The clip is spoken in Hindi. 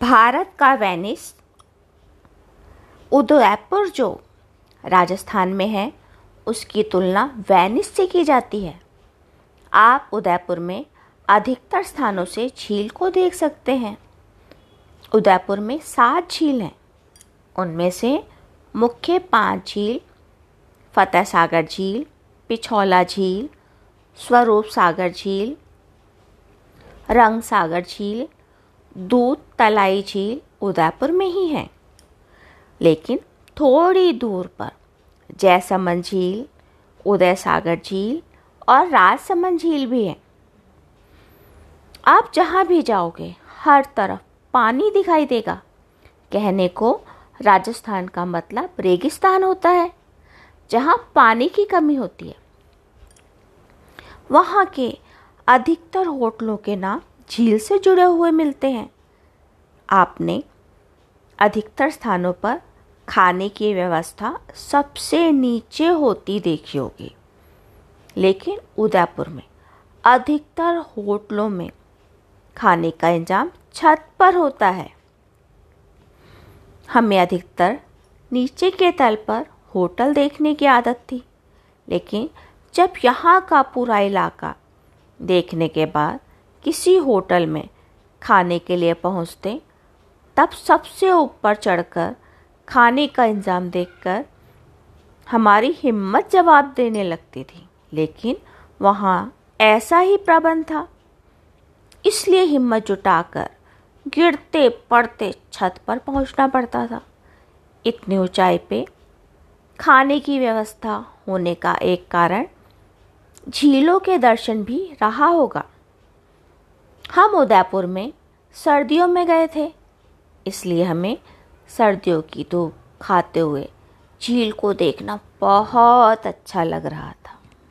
भारत का वेनिस, उदयपुर जो राजस्थान में है, उसकी तुलना वेनिस से की जाती है। आप उदयपुर में अधिकतर स्थानों से झील को देख सकते हैं। उदयपुर में सात झील हैं। उनमें से मुख्य पाँच झील फतेह सागर झील, पिछौला झील, स्वरूप सागर झील, रंग सागर झील दूध, तलाई झील उदयपुर में ही है। लेकिन थोड़ी दूर पर जयसमन झील उदय सागर झील और राजसमन झील भी है। आप जहाँ भी जाओगे, हर तरफ़ पानी दिखाई देगा। कहने को राजस्थान का मतलब रेगिस्तान होता है, जहाँ पानी की कमी होती है। वहाँ के अधिकतर होटलों के नाम झील से जुड़े हुए मिलते हैं। आपने अधिकतर स्थानों पर खाने की व्यवस्था सबसे नीचे होती देखी होगी। लेकिन उदयपुर में अधिकतर होटलों में खाने का इंतज़ाम छत पर होता है। हमें अधिकतर नीचे के तल पर होटल देखने की आदत थी। लेकिन जब यहाँ का पूरा इलाका देखने के बाद किसी होटल में खाने के लिए पहुँचते, तब सबसे ऊपर चढ़कर खाने का इंतज़ाम देखकर हमारी हिम्मत जवाब देने लगती थी। लेकिन वहाँ ऐसा ही प्रबंध था। इसलिए हिम्मत जुटाकर गिरते पड़ते छत पर पहुँचना पड़ता था। इतनी ऊंचाई पे खाने की व्यवस्था होने का एक कारण झीलों के दर्शन भी रहा होगा। हम उदयपुर में सर्दियों में गए थे, इसलिए हमें सर्दियों की धूप खाते हुए झील को देखना बहुत अच्छा लग रहा था।